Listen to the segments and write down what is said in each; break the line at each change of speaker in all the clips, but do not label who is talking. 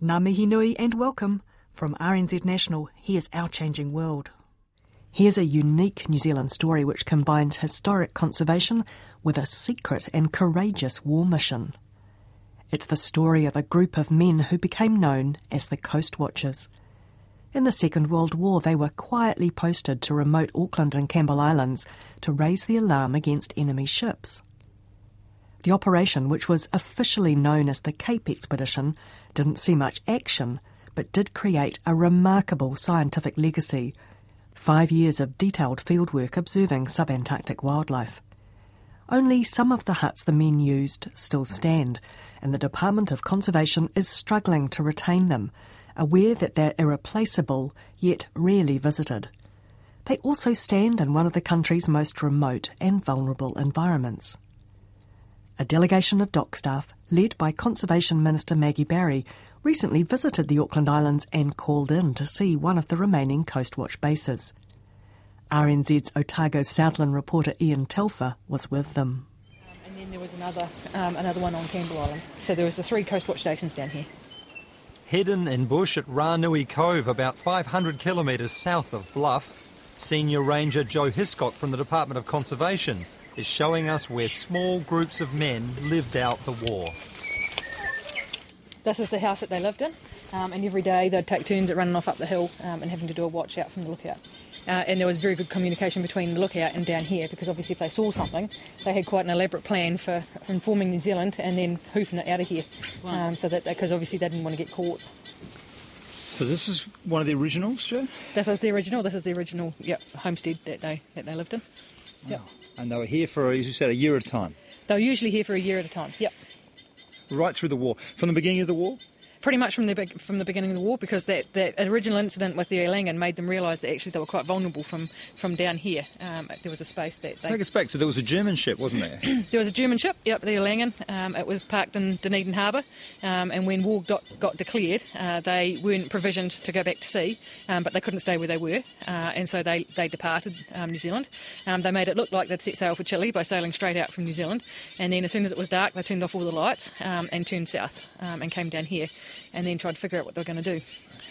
Ngā mihi nui and welcome. From RNZ National, here's Our Changing World. Here's a unique New Zealand story which combines historic conservation with a secret and courageous war mission. It's the story of a group of men who became known as the Coast Watchers. In the Second World War, they were quietly posted to remote Auckland and Campbell Islands to raise the alarm against enemy ships. The operation, which was officially known as the Cape Expedition, didn't see much action, but did create a remarkable scientific legacy five years of detailed fieldwork observing subantarctic wildlife. Only some of the huts the men used still stand, and the Department of Conservation is struggling to retain them, aware that they're irreplaceable yet rarely visited. They also stand in one of the country's most remote and vulnerable environments. A delegation of DOC staff, led by Conservation Minister Maggie Barry, recently visited the Auckland Islands and called in to see one of the remaining Coastwatch bases. RNZ's Otago Southland reporter Ian Telfer was with them.
Um, and then there was another, um, another one on Campbell Island. So there was the three Coastwatch stations down here.
Hidden in bush at Ranui Cove, about 500 kilometres south of Bluff, Senior Ranger Joe Hiscock from the Department of Conservation is showing us where small groups of men lived out the war.
This is the house that they lived in, um, and every day they'd take turns at running off up the hill um, and having to do a watch out from the lookout. Uh, and there was very good communication between the lookout and down here because obviously if they saw something, they had quite an elaborate plan for informing New Zealand and then hoofing it out of here. Um, so that because obviously they didn't want to get caught.
So this is one of the originals, Joe?
This is the original. This is the original yep, homestead that they that they lived in. Yep.
And they were here for, as you said, a year at a time.
They were usually here for a year at a time. Yep.
Right through the war. From the beginning of the war?
Pretty much from the big, from the beginning of the war because that, that original incident with the Erlangen made them realise that actually they were quite vulnerable from, from down here. Um, there was a space that they...
Take us back. So there was a German ship, wasn't there?
there was a German ship, yep, the Erlangen. Um, it was parked in Dunedin Harbour um, and when war got, got declared uh, they weren't provisioned to go back to sea um, but they couldn't stay where they were uh, and so they, they departed um, New Zealand. Um, they made it look like they'd set sail for Chile by sailing straight out from New Zealand and then as soon as it was dark they turned off all the lights and turned south and came down here and then tried to figure out what they were going to do.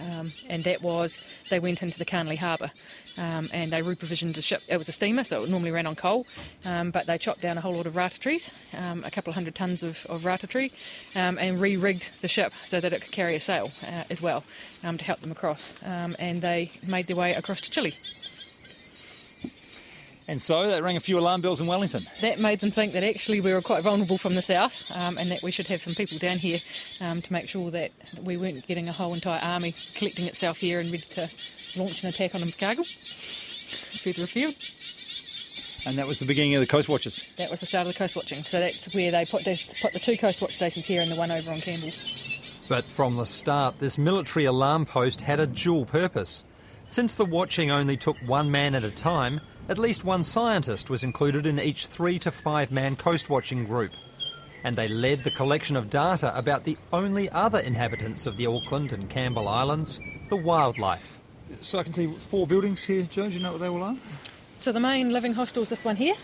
Um, and that was they went into the Carnley Harbour um, and they reprovisioned a ship. It was a steamer, so it normally ran on coal, um, but they chopped down a whole lot of rata trees, um, a couple of hundred tons of, of rata tree, um, and re rigged the ship so that it could carry a sail uh, as well um, to help them across. and they made their way across to Chile.
And so that rang a few alarm bells in Wellington.
That made them think that actually we were quite vulnerable from the south um, and that we should have some people down here um, to make sure that we weren't getting a whole entire army collecting itself here and ready to launch an attack on Invercargill further afield.
And that was the beginning of the Coast Watchers?
That was the start of the coast watching. So that's where they put, they put the two Coast Watch stations here and the one over on Campbell.
But from the start, this military alarm post had a dual purpose. Since the watching only took one man at a time, at least one scientist was included in each three to five man coast watching group. And they led the collection of data about the only other inhabitants of the Auckland and Campbell Islands, the wildlife.
So I can see four buildings here, Joe. Do you know what they all are?
So the main living hostel is this one here.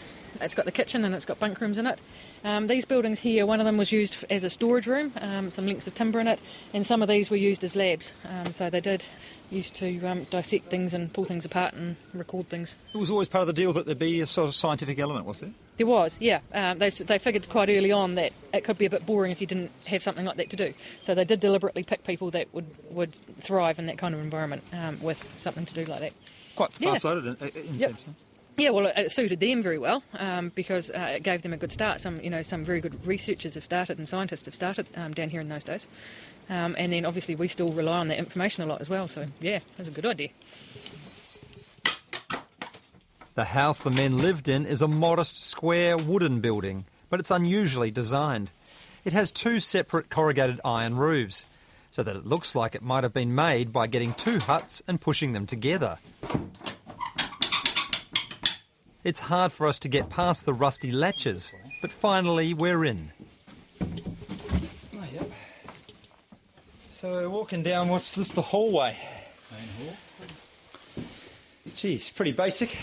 It's got the kitchen and it's got bunk rooms in it. Um, these buildings here, one of them was used as a storage room, um, some links of timber in it, and some of these were used as labs. Um, so they did used to um, dissect things and pull things apart and record things.
It was always part of the deal that there'd be a sort of scientific element, was there?
There was, yeah. Um, they, they figured quite early on that it could be a bit boring if you didn't have something like that to do. So they did deliberately pick people that would, would thrive in that kind of environment um, with something to do like that.
Quite far-sighted yeah. in, in yep. sense.
Yeah, well, it suited them very well um, because uh, it gave them a good start. Some, you know, some very good researchers have started and scientists have started um, down here in those days. Um, and then obviously we still rely on that information a lot as well. So yeah, that's a good idea.
The house the men lived in is a modest square wooden building, but it's unusually designed. It has two separate corrugated iron roofs, so that it looks like it might have been made by getting two huts and pushing them together. It's hard for us to get past the rusty latches, but finally we're in.
Oh, yep. So we're walking down, what's this, the hallway? Main hall. Geez, pretty basic.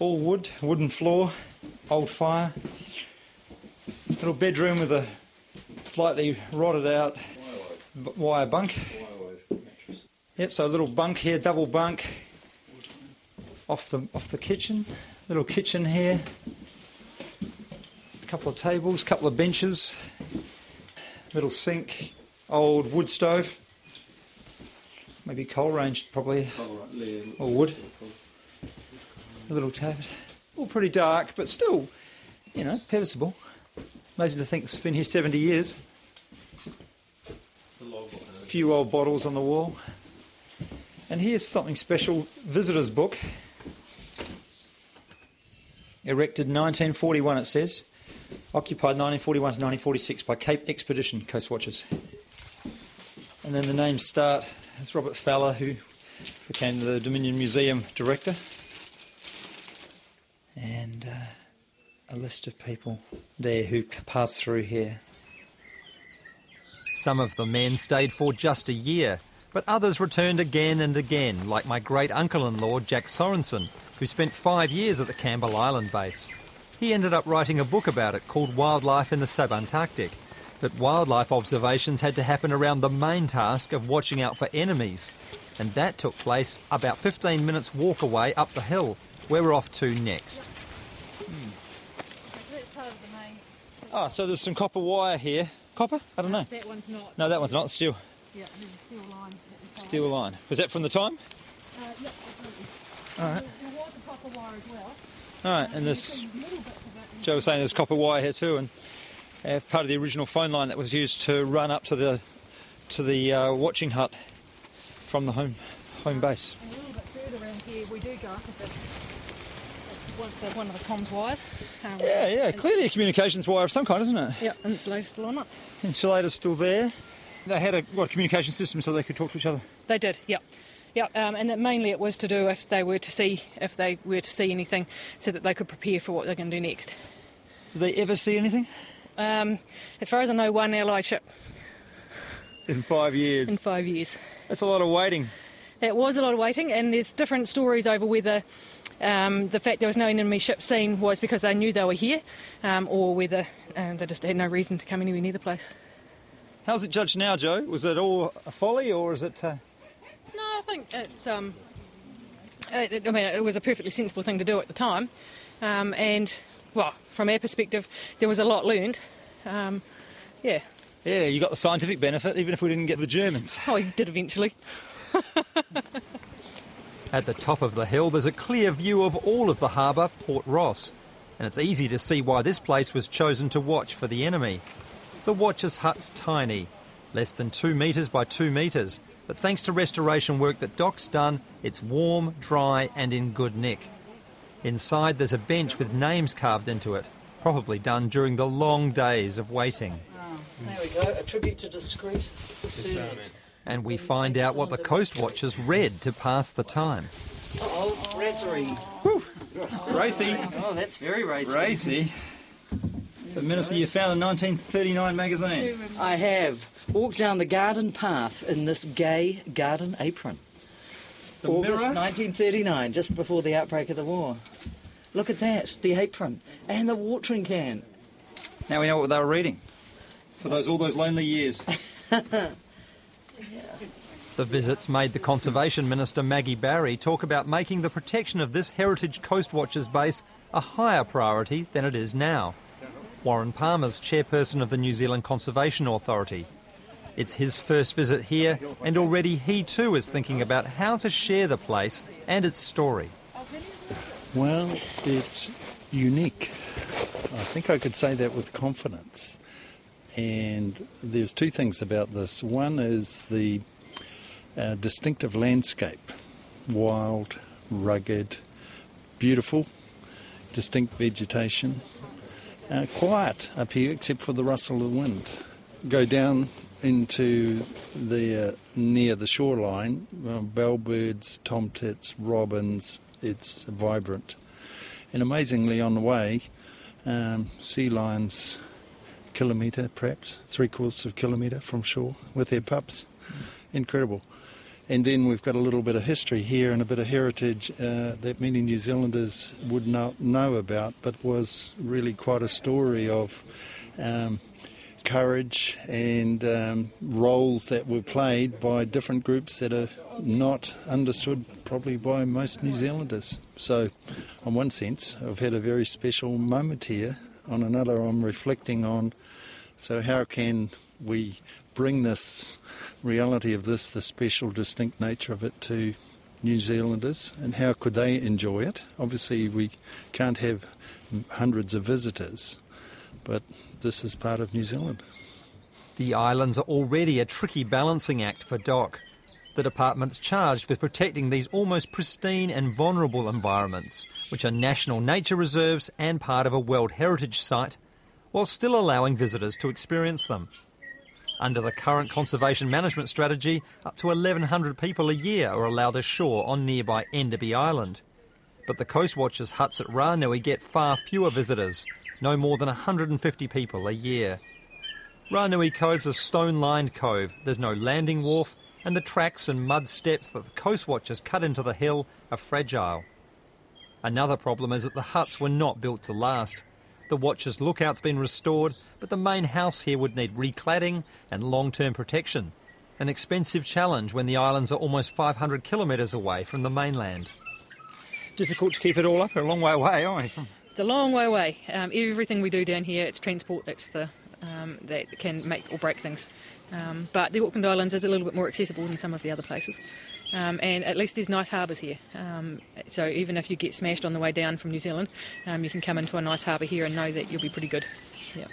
All wood, wooden floor, old fire. Little bedroom with a slightly rotted out b- wire bunk. Yep, so a little bunk here, double bunk. Off the off the kitchen. Little kitchen here. A couple of tables, couple of benches. Little sink, old wood stove. Maybe coal range probably. Or wood. A little tablet. All pretty dark, but still, you know, serviceable. Amazing to think it's been here 70 years. A few old bottles on the wall. And here's something special visitor's book. Erected 1941, it says. Occupied 1941 to 1946 by Cape Expedition Coast Watchers. And then the names start. It's Robert Falla, who became the Dominion Museum director. And uh, a list of people there who passed through here.
Some of the men stayed for just a year, but others returned again and again, like my great uncle in law, Jack Sorensen, who spent five years at the Campbell Island base. He ended up writing a book about it called Wildlife in the Subantarctic. But wildlife observations had to happen around the main task of watching out for enemies, and that took place about 15 minutes walk away up the hill, where we're off to next.
Oh, so there's some copper wire here. Copper? I don't know.
That one's not.
No, that one's not steel.
Yeah, there's a steel line. at the.
Steel line. Was that from the time?
Uh, yeah, absolutely.
All right.
There was a copper wire as well.
All right, and um, this
Little bits of it.
Joe was saying there's copper wire here too, and uh, part of the original phone line that was used to run up to the to the uh, watching hut from the home home base.
And a little bit further around here, we do go up. It's, one, the, one of the comms wires. Um,
Yeah, yeah, clearly a communications wire of some kind, isn't it?
Yeah, insulated still on it.
Insulator's still there. They had a what, communication system so they could talk to each other.
They did, yeah. Yeah, um, and that mainly it was to do if they were to see if they were to see anything, so that they could prepare for what they're going to do next.
Did they ever see anything
Um, as far as I know, one allied ship
in five years?
in five years.
That's a lot of waiting.
It was a lot of waiting, and there's different stories over whether um, the fact there was no enemy ship seen was because they knew they were here, um, or whether um, they just had no reason to come anywhere near the place.
How's it judged now, Joe? Was it all a folly, or is it? Uh...
No, I think it's. Um, it, it- I mean, it was a perfectly sensible thing to do at the time, um, and well, from our perspective, there was a lot learned. Um, yeah,
Yeah, you got the scientific benefit, even if we didn't get the Germans.
oh, he did eventually.
At the top of the hill, there's a clear view of all of the harbour, Port Ross, and it's easy to see why this place was chosen to watch for the enemy. The watcher's hut's tiny, less than two metres by two metres, but thanks to restoration work that Doc's done, it's warm, dry, and in good nick. Inside, there's a bench with names carved into it, probably done during the long days of waiting.
There we go, a tribute to discreet servant.
And we find out what the coast watchers read to pass the time.
Oh, brasserie.
Racy,
Oh, that's very racy.
racy. So, Minister, you found a 1939 magazine.
I have walked down the garden path in this gay garden apron.
The
August
Mirror?
1939, just before the outbreak of the war. Look at that, the apron and the watering can.
Now we know what they were reading for those all those lonely years.
The visits made the Conservation Minister Maggie Barry talk about making the protection of this Heritage Coast Watchers base a higher priority than it is now. Warren Palmer's chairperson of the New Zealand Conservation Authority. It's his first visit here, and already he too is thinking about how to share the place and its story.
Well, it's unique. I think I could say that with confidence. And there's two things about this. One is the uh, distinctive landscape wild, rugged, beautiful, distinct vegetation. uh, quiet up here except for the rustle of the wind. Go down into the uh, near the shoreline, uh, bellbirds, tomtits, robins. It's vibrant, and amazingly on the way, um, sea lions, kilometre perhaps three quarters of kilometre from shore with their pups. Incredible. And then we've got a little bit of history here and a bit of heritage uh, that many New Zealanders would not know about, but was really quite a story of um, courage and um, roles that were played by different groups that are not understood probably by most New Zealanders. So, in one sense, I've had a very special moment here. On another, I'm reflecting on so, how can we bring this reality of this, the special, distinct nature of it, to New Zealanders, and how could they enjoy it? Obviously, we can't have hundreds of visitors, but this is part of New Zealand.
The islands are already a tricky balancing act for DOC. The department's charged with protecting these almost pristine and vulnerable environments, which are national nature reserves and part of a World Heritage Site, while still allowing visitors to experience them. Under the current conservation management strategy, up to 1,100 people a year are allowed ashore on nearby Enderby Island. But the Coastwatchers' huts at Ranui get far fewer visitors, no more than 150 people a year. Ranui Cove's a stone lined cove, there's no landing wharf, and the tracks and mud steps that the Coast Watchers cut into the hill are fragile. Another problem is that the huts were not built to last. The Watcher's lookout's been restored, but the main house here would need recladding and long term protection. An expensive challenge when the islands are almost 500 kilometres away from the mainland.
Difficult to keep it all up, a long way away, aren't we?
It's a long way away. Um, everything we do down here, it's transport that's the um, that can make or break things. Um, but the Auckland Islands is a little bit more accessible than some of the other places. Um, and at least there's nice harbours here. Um, so even if you get smashed on the way down from New Zealand, um, you can come into a nice harbour here and know that you'll be pretty good. Yeah.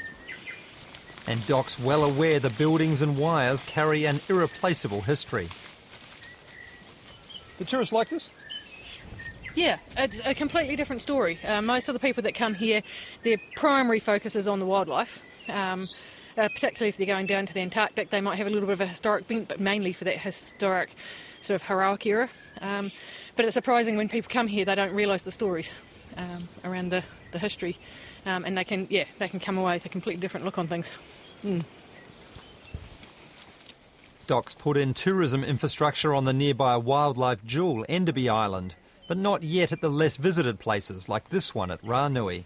And Doc's well aware the buildings and wires carry an irreplaceable history.
The tourists like this?
Yeah, it's a completely different story. Uh, most of the people that come here, their primary focus is on the wildlife. Um, uh, particularly if they're going down to the Antarctic, they might have a little bit of a historic bent, but mainly for that historic sort of heroic era. Um, but it's surprising when people come here, they don't realise the stories um, around the, the history, um, and they can yeah they can come away with a completely different look on things. Mm.
Doc's put in tourism infrastructure on the nearby wildlife jewel, Enderby Island, but not yet at the less visited places like this one at Ranui.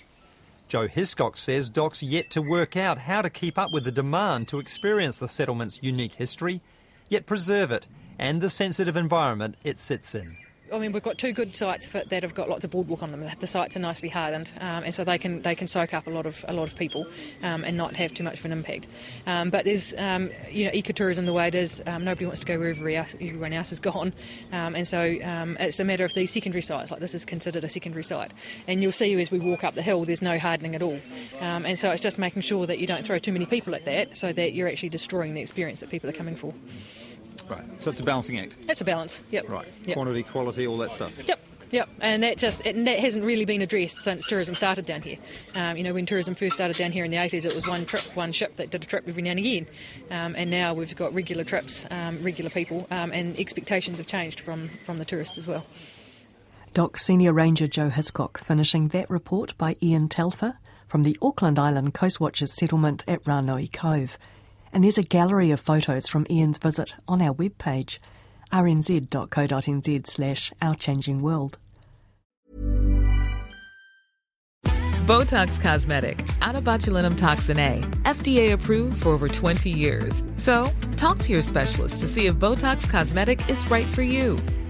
Joe Hiscock says Doc's yet to work out how to keep up with the demand to experience the settlement's unique history, yet preserve it and the sensitive environment it sits in.
I mean, we've got two good sites for, that have got lots of boardwalk on them. The sites are nicely hardened, um, and so they can they can soak up a lot of a lot of people um, and not have too much of an impact. Um, but there's um, you know ecotourism the way it is. Um, nobody wants to go where everyone else is gone, um, and so it's a matter of these secondary sites. Like this is considered a secondary site, and you'll see as we walk up the hill, there's no hardening at all, and so it's just making sure that you don't throw too many people at that, so that you're actually destroying the experience that people are coming for.
Right. So it's a balancing act.
It's a balance. Yep.
Right.
Yep.
Quantity, quality, all that stuff.
Yep. Yep, and that just it, that hasn't really been addressed since tourism started down here. Um, you know, when tourism first started down here in the 80s, it was one trip, one ship that did a trip every now and again, um, and now we've got regular trips, um, regular people, um, and expectations have changed from from the tourist as well.
Doc Senior Ranger Joe Hiscock finishing that report by Ian Telfer from the Auckland Island Coastwatchers settlement at Ranui Cove. And there's a gallery of photos from Ian's visit on our webpage, rnz.co.nz slash Our Changing World.
Botox Cosmetic, out of botulinum toxin A, FDA approved for over 20 years. So, talk to your specialist to see if Botox Cosmetic is right for you.